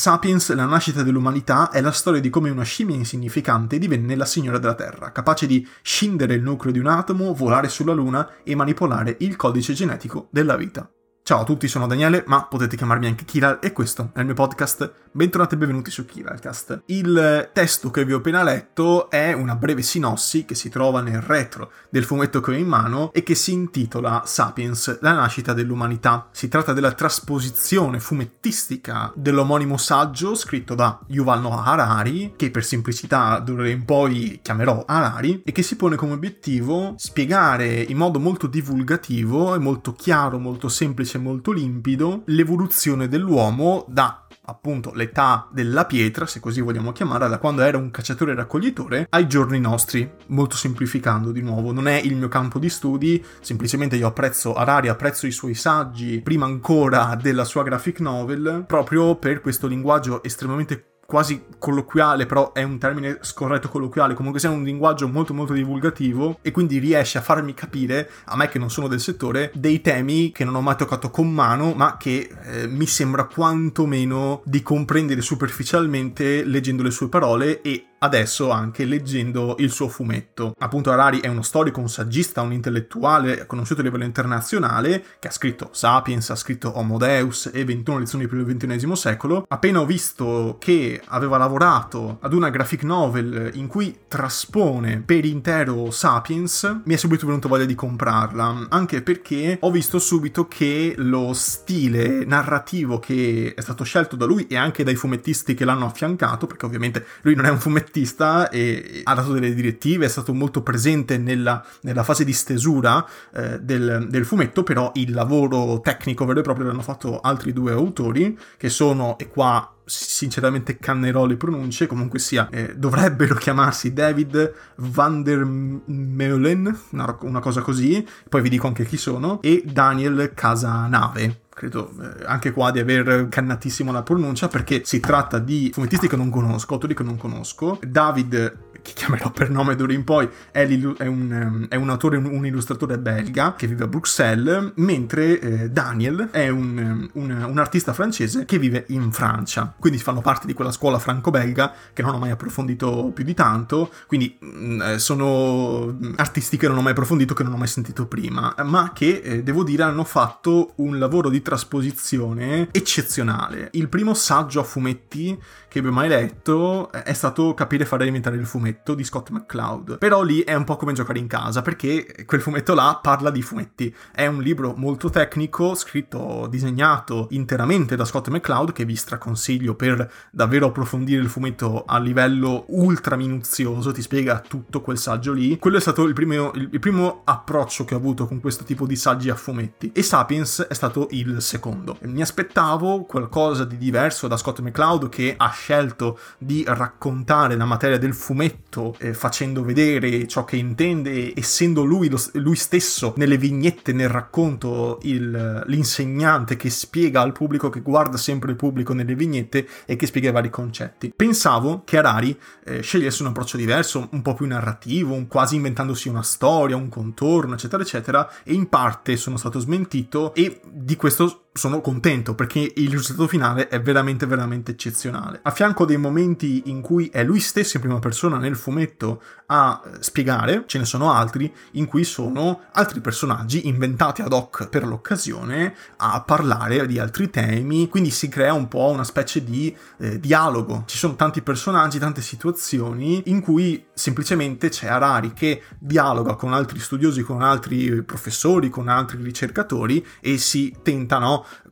Sapiens, la nascita dell'umanità, è la storia di come una scimmia insignificante divenne la signora della Terra, capace di scindere il nucleo di un atomo, volare sulla Luna e manipolare il codice genetico della vita. Ciao a tutti, sono Daniele, ma potete chiamarmi anche Kiral e questo è il mio podcast. Bentornati e benvenuti su Kiralcast. Il testo che vi ho appena letto è una breve sinossi che si trova nel retro del fumetto che ho in mano e che si intitola Sapiens, la nascita dell'umanità. Si tratta della trasposizione fumettistica dell'omonimo saggio scritto da Yuval Noah Harari, che per semplicità d'ora in poi chiamerò Harari, e che si pone come obiettivo spiegare in modo molto divulgativo e molto chiaro, molto semplice molto limpido l'evoluzione dell'uomo da appunto l'età della pietra, se così vogliamo chiamarla, da quando era un cacciatore raccoglitore ai giorni nostri, molto semplificando di nuovo. Non è il mio campo di studi, semplicemente io apprezzo Harari, apprezzo i suoi saggi, prima ancora della sua graphic novel, proprio per questo linguaggio estremamente quasi colloquiale, però è un termine scorretto colloquiale, comunque sia un linguaggio molto molto divulgativo e quindi riesce a farmi capire, a me che non sono del settore, dei temi che non ho mai toccato con mano, ma che eh, mi sembra quantomeno di comprendere superficialmente leggendo le sue parole e adesso anche leggendo il suo fumetto. Appunto Harari è uno storico, un saggista, un intellettuale conosciuto a livello internazionale che ha scritto Sapiens, ha scritto Homo Deus e 21 lezioni per il XXI secolo. Appena ho visto che aveva lavorato ad una graphic novel in cui traspone per intero Sapiens, mi è subito venuto voglia di comprarla, anche perché ho visto subito che lo stile narrativo che è stato scelto da lui e anche dai fumettisti che l'hanno affiancato, perché ovviamente lui non è un fumettista fumettista e ha dato delle direttive, è stato molto presente nella, nella fase di stesura eh, del, del, fumetto, però il lavoro tecnico vero e proprio l'hanno fatto altri due autori, che sono, e qua sinceramente cannerò le pronunce, comunque sia, eh, dovrebbero chiamarsi David van der Meulen, una, una cosa così, poi vi dico anche chi sono, e Daniel Casanave credo eh, anche qua di aver cannatissimo la pronuncia perché si tratta di fumettisti che non conosco, autori che non conosco. David che chiamerò per nome d'ora in poi, è, è, un, è un, autore, un, illustratore belga che vive a Bruxelles, mentre eh, Daniel è un, un, artista francese che vive in Francia. Quindi fanno parte di quella scuola franco-belga che non ho mai approfondito più di tanto, quindi mh, mm, eh, sono artisti che non ho mai approfondito, che non ho mai sentito prima, ma che eh, devo dire hanno fatto un lavoro di trasposizione eccezionale. Il primo saggio a fumetti che abbia mai letto è stato Capire fare alimentare il fumetto di Scott McCloud. Però lì è un po' come giocare in casa, perché quel fumetto là parla di fumetti. È un libro molto tecnico, scritto, disegnato interamente da Scott McCloud, che vi straconsiglio per davvero approfondire il fumetto a livello ultra minuzioso, ti spiega tutto quel saggio lì. Quello è stato il primo, il primo approccio che ho avuto con questo tipo di saggi a fumetti. E Sapiens è stato il secondo. Mi aspettavo qualcosa di diverso da Scott McCloud che ha scelto di raccontare la materia del fumetto eh, facendo vedere ciò che intende, essendo lui, lo, lui stesso nelle vignette, nel racconto, il, l'insegnante che spiega al pubblico, che guarda sempre il pubblico nelle vignette e che spiega i vari concetti. Pensavo che Harari eh, scegliesse un approccio diverso, un po' più narrativo, un, quasi inventandosi una storia, un contorno, eccetera, eccetera, e in parte sono stato smentito e di questo sono contento perché il risultato finale è veramente veramente eccezionale. A fianco dei momenti in cui è lui stesso in prima persona nel fumetto a spiegare, ce ne sono altri in cui sono altri personaggi inventati ad hoc per l'occasione a parlare di altri temi, quindi si crea un po' una specie di eh, dialogo. Ci sono tanti personaggi, tante situazioni in cui semplicemente c'è Harari che dialoga con altri studiosi, con altri professori, con altri ricercatori e si tenta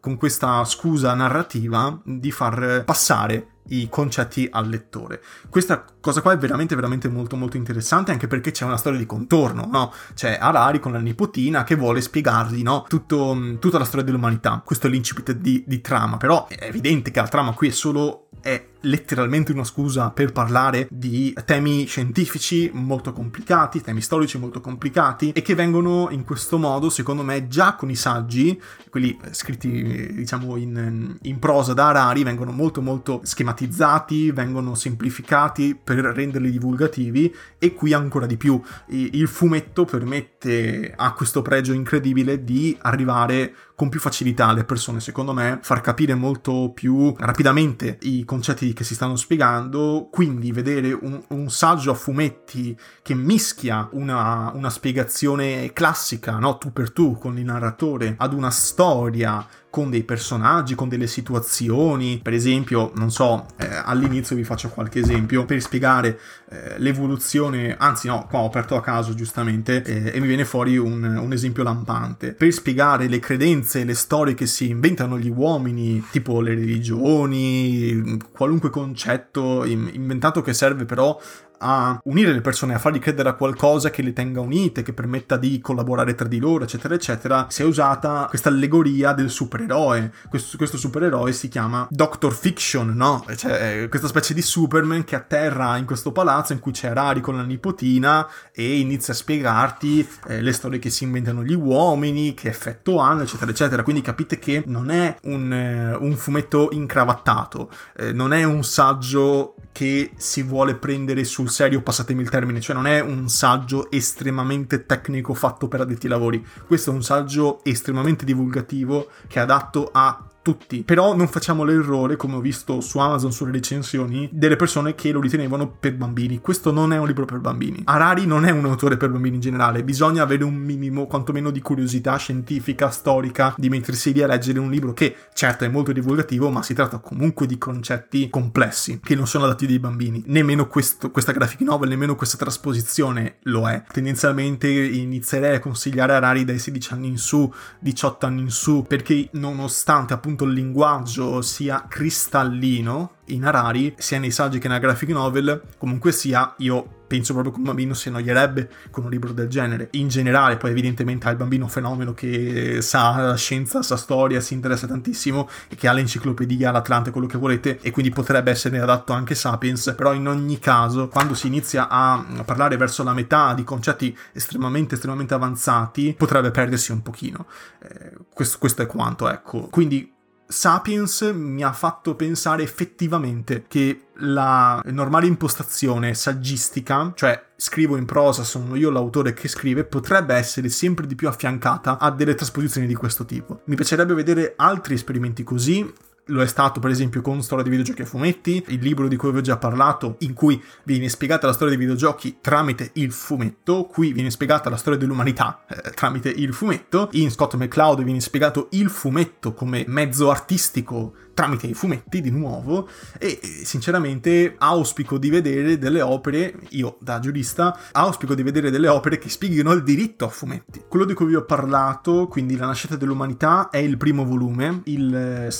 con questa scusa narrativa di far passare i concetti al lettore. Questa cosa qua è veramente veramente molto molto interessante anche perché c'è una storia di contorno, no? C'è Harari con la nipotina che vuole spiegargli, no? Tutto, tutta la storia dell'umanità. Questo è l'incipit di, di trama, però è evidente che la trama qui è solo è letteralmente una scusa per parlare di temi scientifici molto complicati, temi storici molto complicati e che vengono in questo modo, secondo me, già con i saggi, quelli scritti diciamo in, in prosa da Harari, vengono molto molto schematizzati, vengono semplificati per renderli divulgativi e qui ancora di più. Il fumetto permette, ha questo pregio incredibile di arrivare con più facilità alle persone, secondo me, far capire molto più rapidamente i concetti che si stanno spiegando, quindi vedere un, un saggio a fumetti che mischia una, una spiegazione classica, no? tu per tu, con il narratore, ad una storia con dei personaggi, con delle situazioni. Per esempio, non so, eh, all'inizio vi faccio qualche esempio per spiegare eh, l'evoluzione, anzi no, qua ho aperto a caso giustamente eh, e mi viene fuori un, un, esempio lampante. Per spiegare le credenze le storie che si inventano gli uomini, tipo le religioni, qualunque concetto inventato che serve però a unire le persone, a fargli credere a qualcosa che le tenga unite, che permetta di collaborare tra di loro, eccetera, eccetera, si è usata questa allegoria del supereroe. Questo, questo supereroe si chiama Doctor Fiction, no? Cioè, questa specie di Superman che atterra in questo palazzo in cui c'è Rari con la nipotina e inizia a spiegarti eh, le storie che si inventano gli uomini, che effetto hanno, eccetera, eccetera. Quindi capite che non è un, eh, un fumetto incravattato, eh, non è un saggio che si vuole prendere sul serio, passatemi il termine, cioè non è un saggio estremamente tecnico fatto per addetti ai lavori, questo è un saggio estremamente divulgativo che è adatto a tutti. Però non facciamo l'errore, come ho visto su Amazon sulle recensioni, delle persone che lo ritenevano per bambini. Questo non è un libro per bambini. Harari non è un autore per bambini in generale, bisogna avere un minimo, quantomeno di curiosità scientifica, storica, di mettersi lì a leggere un libro che certo è molto divulgativo, ma si tratta comunque di concetti complessi che non sono adatti dei bambini. Nemmeno questo, questa graphic novel, nemmeno questa trasposizione lo è. Tendenzialmente inizierei a consigliare Harari dai 16 anni in su, 18 anni in su, perché nonostante appunto quanto il linguaggio sia cristallino in Harari, sia nei saggi che nella graphic novel, comunque sia, io penso proprio che un bambino si annoierebbe con un libro del genere. In generale, poi evidentemente ha il bambino fenomeno che sa scienza, sa storia, si interessa tantissimo e che ha l'enciclopedia, l'Atlante, quello che volete, e quindi potrebbe essere adatto anche Sapiens, però in ogni caso, quando si inizia a parlare verso la metà di concetti estremamente, estremamente avanzati, potrebbe perdersi un pochino. Eh, questo, questo è quanto, ecco. Quindi Sapiens mi ha fatto pensare effettivamente che la normale impostazione saggistica, cioè scrivo in prosa, sono io l'autore che scrive, potrebbe essere sempre di più affiancata a delle trasposizioni di questo tipo. Mi piacerebbe vedere altri esperimenti così, lo è stato per esempio con Storia di videogiochi a fumetti, il libro di cui vi ho già parlato, in cui viene spiegata la storia dei videogiochi tramite il fumetto, qui viene spiegata la storia dell'umanità eh, tramite il fumetto, in Scott McCloud viene spiegato il fumetto come mezzo artistico tramite i fumetti di nuovo e sinceramente auspico di vedere delle opere, io da giurista, auspico di vedere delle opere che spieghino il diritto a fumetti. Quello di cui vi ho parlato, quindi La nascita dell'umanità, è il primo volume, il eh,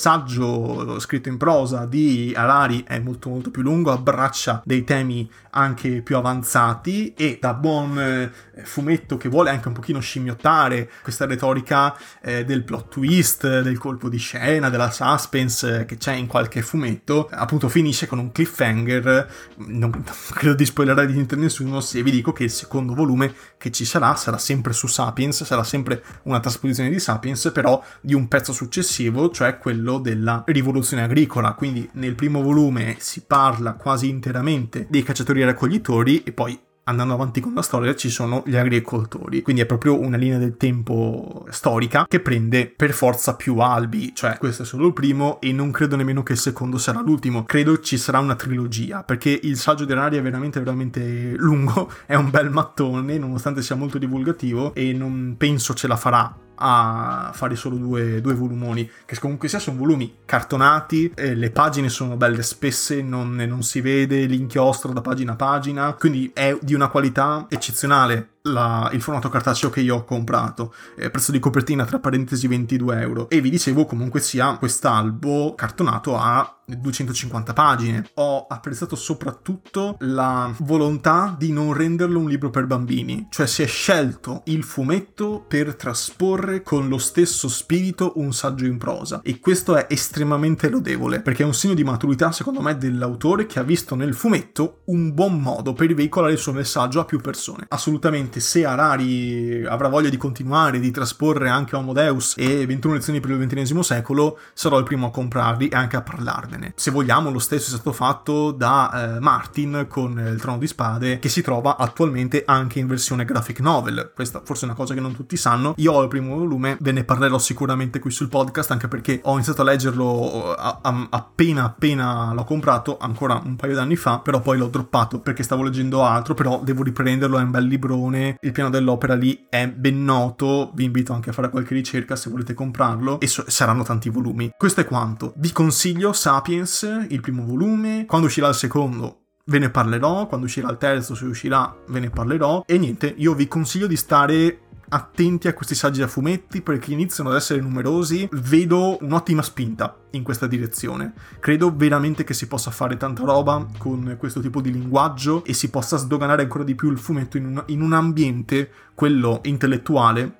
scritto in prosa di Harari è molto molto più lungo, abbraccia dei temi anche più avanzati e da buon eh, fumetto che vuole anche un pochino scimmiottare questa retorica eh, del plot twist, del colpo di scena, della suspense che c'è in qualche fumetto, appunto finisce con un cliffhanger, non credo di spoilerare di niente nessuno se vi dico che il secondo volume che ci sarà sarà sempre su Sapiens, sarà sempre una trasposizione di Sapiens, però di un pezzo successivo, cioè quello della rivoluzione agricola, quindi nel primo volume si parla quasi interamente dei cacciatori e raccoglitori e poi andando avanti con la storia ci sono gli agricoltori, quindi è proprio una linea del tempo storica che prende per forza più albi, cioè questo è solo il primo e non credo nemmeno che il secondo sarà l'ultimo, credo ci sarà una trilogia, perché il saggio dell'aria è veramente veramente lungo, è un bel mattone nonostante sia molto divulgativo e non penso ce la farà a fare solo due, due volumoni, che comunque sia sono volumi cartonati, le pagine sono belle spesse, non, non si vede l'inchiostro da pagina a pagina, quindi è di una qualità eccezionale la, il formato cartaceo che io ho comprato, eh, prezzo di copertina tra parentesi 22 euro. E vi dicevo comunque sia quest'albo cartonato a 250 pagine. Ho apprezzato soprattutto la volontà di non renderlo un libro per bambini, cioè si è scelto il fumetto per trasporre con lo stesso spirito un saggio in prosa e questo è estremamente lodevole perché è un segno di maturità secondo me dell'autore che ha visto nel fumetto un buon modo per veicolare il suo messaggio a più persone. Assolutamente che se Harari avrà voglia di continuare, di trasporre anche Homo Deus e 21 lezioni per il XXI secolo, sarò il primo a comprarli e anche a parlarvene. Se vogliamo, lo stesso è stato fatto da eh, Martin con il Trono di Spade, che si trova attualmente anche in versione graphic novel. Questa forse è una cosa che non tutti sanno. Io ho il primo volume, ve ne parlerò sicuramente qui sul podcast, anche perché ho iniziato a leggerlo a, a, appena appena l'ho comprato, ancora un paio d'anni fa, però poi l'ho droppato perché stavo leggendo altro, però devo riprenderlo, è un bel librone, il piano dell'opera lì è ben noto, vi invito anche a fare qualche ricerca se volete comprarlo e so- saranno tanti volumi. Questo è quanto. Vi consiglio Sapiens, il primo volume, quando uscirà il secondo ve ne parlerò, quando uscirà il terzo, se uscirà, ve ne parlerò. E niente, io vi consiglio di stare attenti a questi saggi a fumetti perché iniziano ad essere numerosi, vedo un'ottima spinta in questa direzione. Credo veramente che si possa fare tanta roba con questo tipo di linguaggio e si possa sdoganare ancora di più il fumetto in un, in un ambiente, quello intellettuale,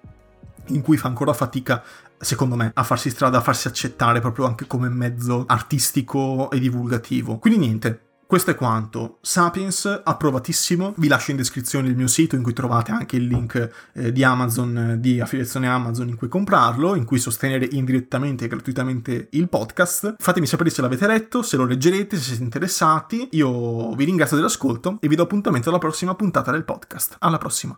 in cui fa ancora fatica secondo me, a farsi strada, a farsi accettare proprio anche come mezzo artistico e divulgativo. Quindi niente, questo è quanto. Sapiens, approvatissimo. Vi lascio in descrizione il mio sito in cui trovate anche il link eh, di Amazon, di affiliazione Amazon in cui comprarlo, in cui sostenere indirettamente e gratuitamente il podcast. Fatemi sapere se l'avete letto, se lo leggerete, se siete interessati. Io vi ringrazio dell'ascolto e vi do appuntamento alla prossima puntata del podcast. Alla prossima.